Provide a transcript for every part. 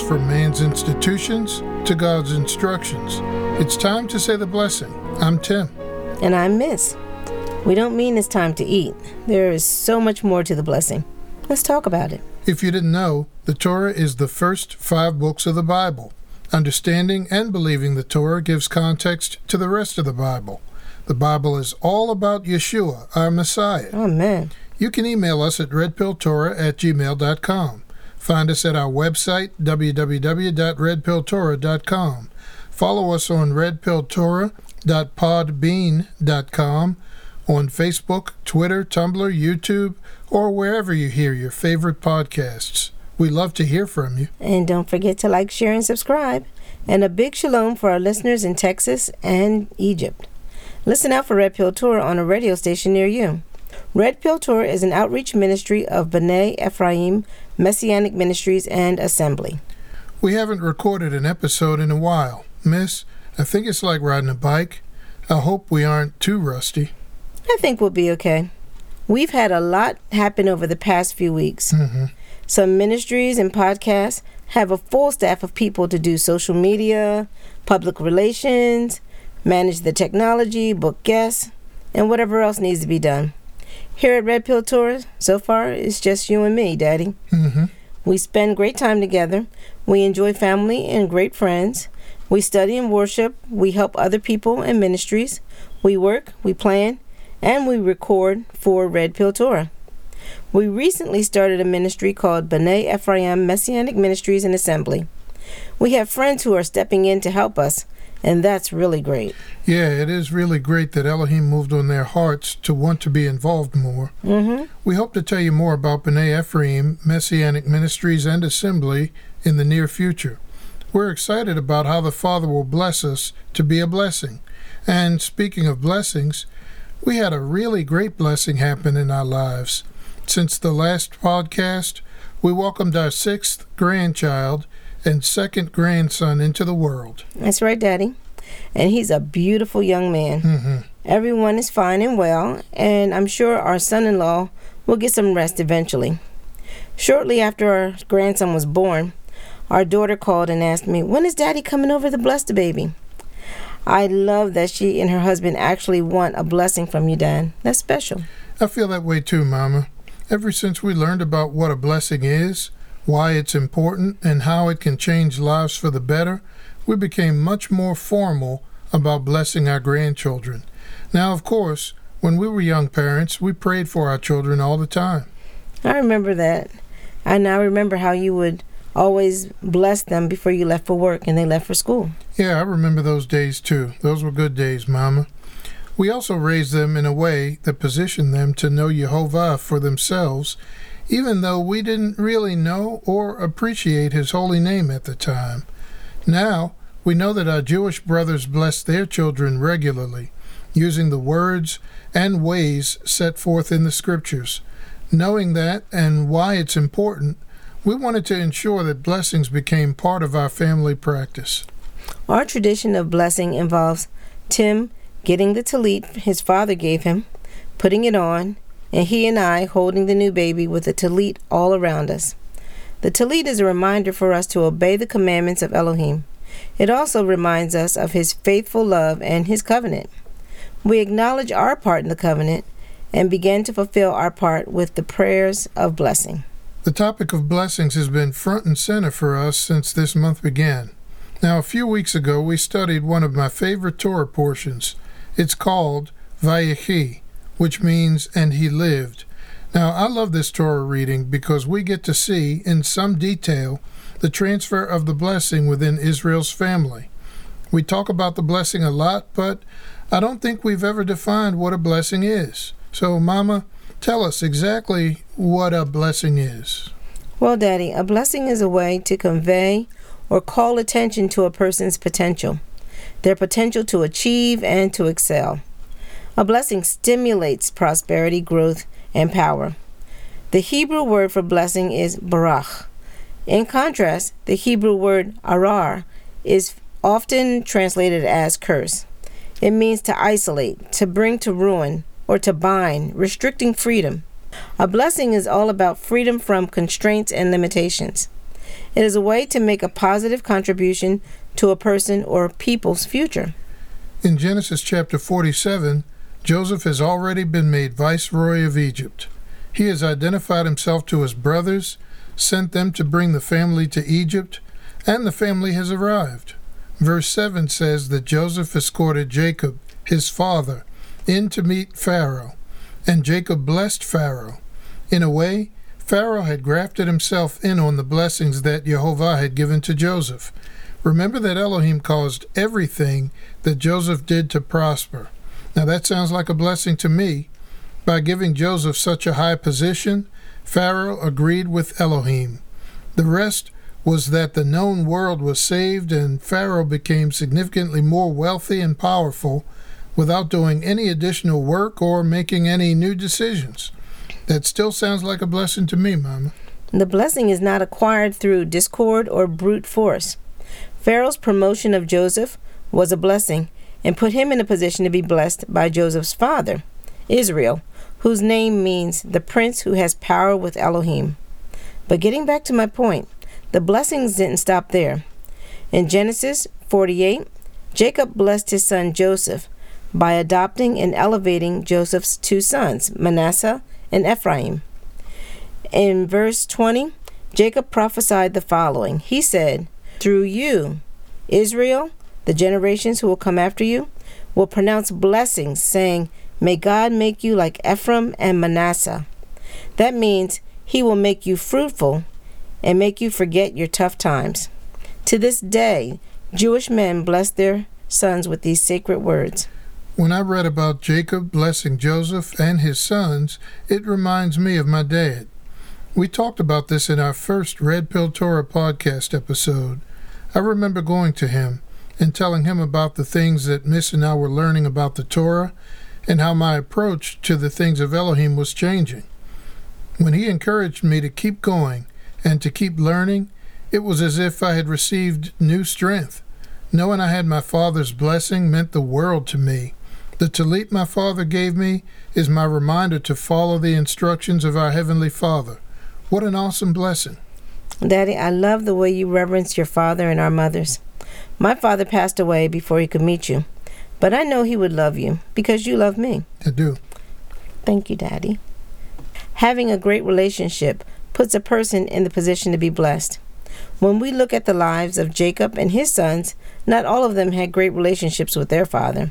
from man's institutions to God's instructions. It's time to say the blessing. I'm Tim. And I'm Miss. We don't mean it's time to eat. There is so much more to the blessing. Let's talk about it. If you didn't know, the Torah is the first five books of the Bible. Understanding and believing the Torah gives context to the rest of the Bible. The Bible is all about Yeshua, our Messiah. Amen. You can email us at redpilltorah at gmail.com. Find us at our website, www.redpilltorah.com. Follow us on redpilltorah.podbean.com, on Facebook, Twitter, Tumblr, YouTube, or wherever you hear your favorite podcasts. We love to hear from you. And don't forget to like, share, and subscribe. And a big shalom for our listeners in Texas and Egypt. Listen out for Red Pill Torah on a radio station near you. Red Pill Torah is an outreach ministry of B'nai Ephraim Messianic Ministries and Assembly. We haven't recorded an episode in a while. Miss, I think it's like riding a bike. I hope we aren't too rusty. I think we'll be okay. We've had a lot happen over the past few weeks. Mm-hmm. Some ministries and podcasts have a full staff of people to do social media, public relations, manage the technology, book guests, and whatever else needs to be done. Here at Red Pill Torah, so far, it's just you and me, Daddy. Mm-hmm. We spend great time together. We enjoy family and great friends. We study and worship. We help other people and ministries. We work, we plan, and we record for Red Pill Torah. We recently started a ministry called B'nai Ephraim Messianic Ministries and Assembly. We have friends who are stepping in to help us, and that's really great. Yeah, it is really great that Elohim moved on their hearts to want to be involved more. Mm-hmm. We hope to tell you more about B'nai Ephraim, Messianic Ministries, and Assembly in the near future. We're excited about how the Father will bless us to be a blessing. And speaking of blessings, we had a really great blessing happen in our lives. Since the last podcast, we welcomed our sixth grandchild and second grandson into the world. That's right, Daddy. And he's a beautiful young man. Mm-hmm. Everyone is fine and well, and I'm sure our son in law will get some rest eventually. Shortly after our grandson was born, our daughter called and asked me, When is Daddy coming over to bless the baby? I love that she and her husband actually want a blessing from you, Dad. That's special. I feel that way too, Mama. Ever since we learned about what a blessing is, why it's important, and how it can change lives for the better, we became much more formal about blessing our grandchildren. Now, of course, when we were young parents, we prayed for our children all the time. I remember that. And I remember how you would always bless them before you left for work and they left for school. Yeah, I remember those days too. Those were good days, Mama. We also raised them in a way that positioned them to know Jehovah for themselves, even though we didn't really know or appreciate his holy name at the time. Now, we know that our Jewish brothers bless their children regularly, using the words and ways set forth in the scriptures. Knowing that and why it's important, we wanted to ensure that blessings became part of our family practice. Our tradition of blessing involves Tim getting the tallit his father gave him, putting it on, and he and I holding the new baby with the tallit all around us. The tallit is a reminder for us to obey the commandments of Elohim. It also reminds us of his faithful love and his covenant. We acknowledge our part in the covenant and begin to fulfill our part with the prayers of blessing. The topic of blessings has been front and center for us since this month began. Now, a few weeks ago, we studied one of my favorite Torah portions. It's called Vayechi, which means, and he lived. Now, I love this Torah reading because we get to see, in some detail, the transfer of the blessing within Israel's family. We talk about the blessing a lot, but I don't think we've ever defined what a blessing is. So, Mama, tell us exactly what a blessing is. Well, Daddy, a blessing is a way to convey or call attention to a person's potential, their potential to achieve and to excel. A blessing stimulates prosperity, growth, and power. The Hebrew word for blessing is barach. In contrast, the Hebrew word arar is often translated as curse. It means to isolate, to bring to ruin, or to bind, restricting freedom. A blessing is all about freedom from constraints and limitations. It is a way to make a positive contribution to a person or people's future. In Genesis chapter 47, Joseph has already been made viceroy of Egypt. He has identified himself to his brothers, sent them to bring the family to Egypt, and the family has arrived. Verse 7 says that Joseph escorted Jacob, his father, in to meet Pharaoh, and Jacob blessed Pharaoh. In a way, Pharaoh had grafted himself in on the blessings that Jehovah had given to Joseph. Remember that Elohim caused everything that Joseph did to prosper. Now that sounds like a blessing to me. By giving Joseph such a high position, Pharaoh agreed with Elohim. The rest was that the known world was saved and Pharaoh became significantly more wealthy and powerful without doing any additional work or making any new decisions. That still sounds like a blessing to me, Mama. The blessing is not acquired through discord or brute force. Pharaoh's promotion of Joseph was a blessing and put him in a position to be blessed by Joseph's father, Israel, whose name means the prince who has power with Elohim. But getting back to my point, the blessings didn't stop there. In Genesis 48, Jacob blessed his son Joseph by adopting and elevating Joseph's two sons, Manasseh and Ephraim. In verse 20, Jacob prophesied the following He said, Through you, Israel, the generations who will come after you, will pronounce blessings, saying, May God make you like Ephraim and Manasseh. That means he will make you fruitful and make you forget your tough times. To this day, Jewish men bless their sons with these sacred words. When I read about Jacob blessing Joseph and his sons, it reminds me of my dad. We talked about this in our first Red Pill Torah podcast episode. I remember going to him and telling him about the things that Miss and I were learning about the Torah and how my approach to the things of Elohim was changing. When he encouraged me to keep going and to keep learning, it was as if I had received new strength. Knowing I had my father's blessing meant the world to me. The talit my father gave me is my reminder to follow the instructions of our Heavenly Father. What an awesome blessing. Daddy, I love the way you reverence your father and our mothers. My father passed away before he could meet you, but I know he would love you because you love me. I do. Thank you, Daddy. Having a great relationship puts a person in the position to be blessed. When we look at the lives of Jacob and his sons, not all of them had great relationships with their father.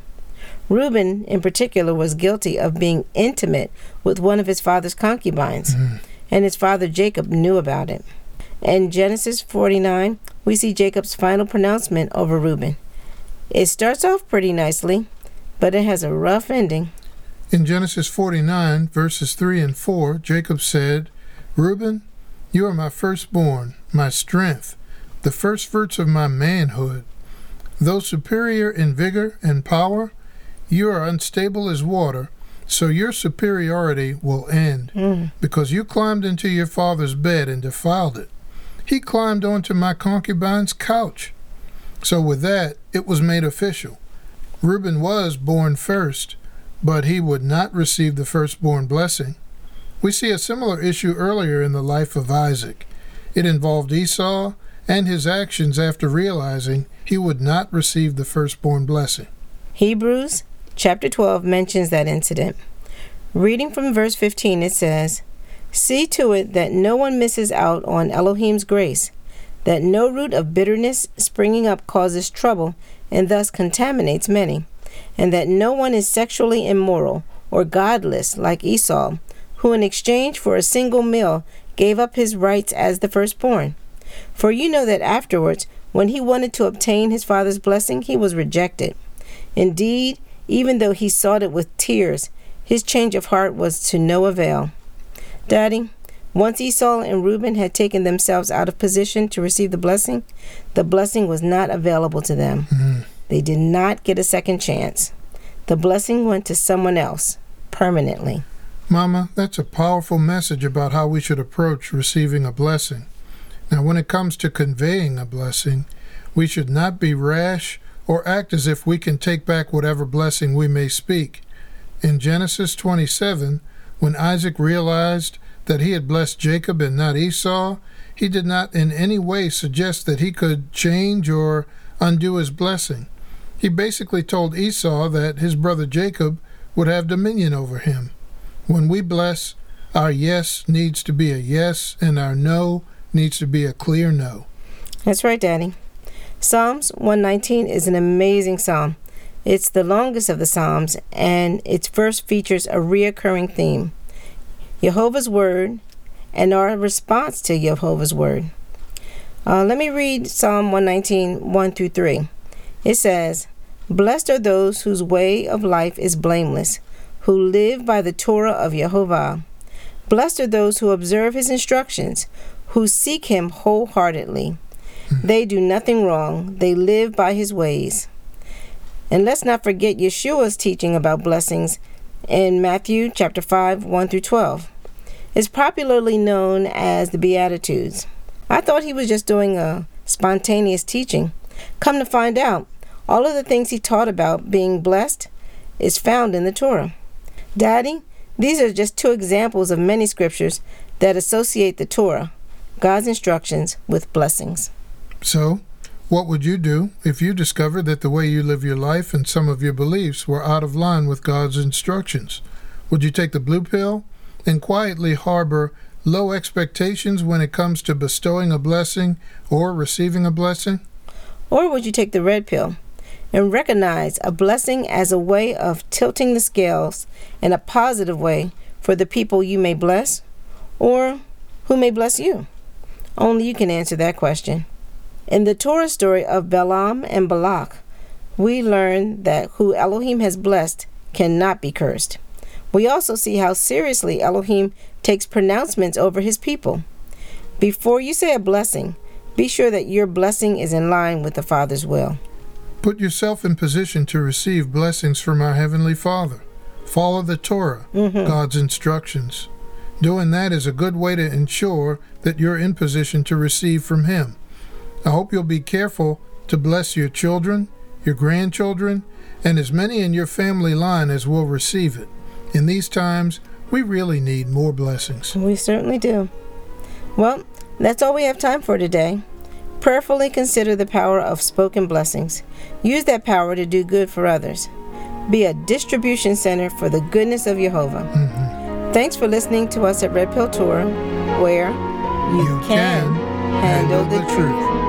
Reuben, in particular, was guilty of being intimate with one of his father's concubines, mm-hmm. and his father Jacob knew about it. In Genesis 49, we see Jacob's final pronouncement over Reuben. It starts off pretty nicely, but it has a rough ending. In Genesis 49, verses 3 and 4, Jacob said, Reuben, you are my firstborn, my strength, the first fruits of my manhood. Though superior in vigor and power, you are unstable as water, so your superiority will end, mm. because you climbed into your father's bed and defiled it. He climbed onto my concubine's couch. So with that, it was made official. Reuben was born first, but he would not receive the firstborn blessing. We see a similar issue earlier in the life of Isaac. It involved Esau and his actions after realizing he would not receive the firstborn blessing. Hebrews chapter 12 mentions that incident. Reading from verse 15, it says, See to it that no one misses out on Elohim's grace, that no root of bitterness springing up causes trouble and thus contaminates many, and that no one is sexually immoral or godless like Esau who in exchange for a single meal gave up his rights as the firstborn. For you know that afterwards, when he wanted to obtain his father's blessing, he was rejected. Indeed, even though he sought it with tears, his change of heart was to no avail. Daddy, once Esau and Reuben had taken themselves out of position to receive the blessing, the blessing was not available to them. Mm-hmm. They did not get a second chance. The blessing went to someone else permanently. Mama, that's a powerful message about how we should approach receiving a blessing. Now, when it comes to conveying a blessing, we should not be rash or act as if we can take back whatever blessing we may speak. In Genesis 27, When Isaac realized that he had blessed Jacob and not Esau, he did not in any way suggest that he could change or undo his blessing. He basically told Esau that his brother Jacob would have dominion over him. When we bless, our yes needs to be a yes, and our no needs to be a clear no. That's right, Daddy. Psalms 119 is an amazing psalm. It's the longest of the Psalms, and its verse features a reoccurring theme Jehovah's Word and our response to Jehovah's Word. Uh, let me read Psalm 119, 1 through 3. It says, Blessed are those whose way of life is blameless, who live by the Torah of Jehovah. Blessed are those who observe his instructions, who seek him wholeheartedly. They do nothing wrong, they live by his ways. And let's not forget Yeshua's teaching about blessings in Matthew chapter 5, 1 through 12. It's popularly known as the Beatitudes. I thought he was just doing a spontaneous teaching. Come to find out, all of the things he taught about being blessed is found in the Torah. Daddy, these are just two examples of many scriptures that associate the Torah, God's instructions, with blessings. So, what would you do if you discovered that the way you live your life and some of your beliefs were out of line with God's instructions? Would you take the blue pill and quietly harbor low expectations when it comes to bestowing a blessing or receiving a blessing? Or would you take the red pill and recognize a blessing as a way of tilting the scales in a positive way for the people you may bless or who may bless you? Only you can answer that question. In the Torah story of Balaam and Balak, we learn that who Elohim has blessed cannot be cursed. We also see how seriously Elohim takes pronouncements over his people. Before you say a blessing, be sure that your blessing is in line with the Father's will. Put yourself in position to receive blessings from our Heavenly Father. Follow the Torah, Mhm. God's instructions. Doing that is a good way to ensure that you're in position to receive from Him. I hope you'll be careful to bless your children, your grandchildren, and as many in your family line as will receive it. In these times, we really need more blessings. We certainly do. Well, that's all we have time for today. Prayerfully consider the power of spoken blessings. Use that power to do good for others. Be a distribution center for the goodness of Jehovah. Mm-hmm. Thanks for listening to us at Red Pill Torah, where you, You can handle the truth.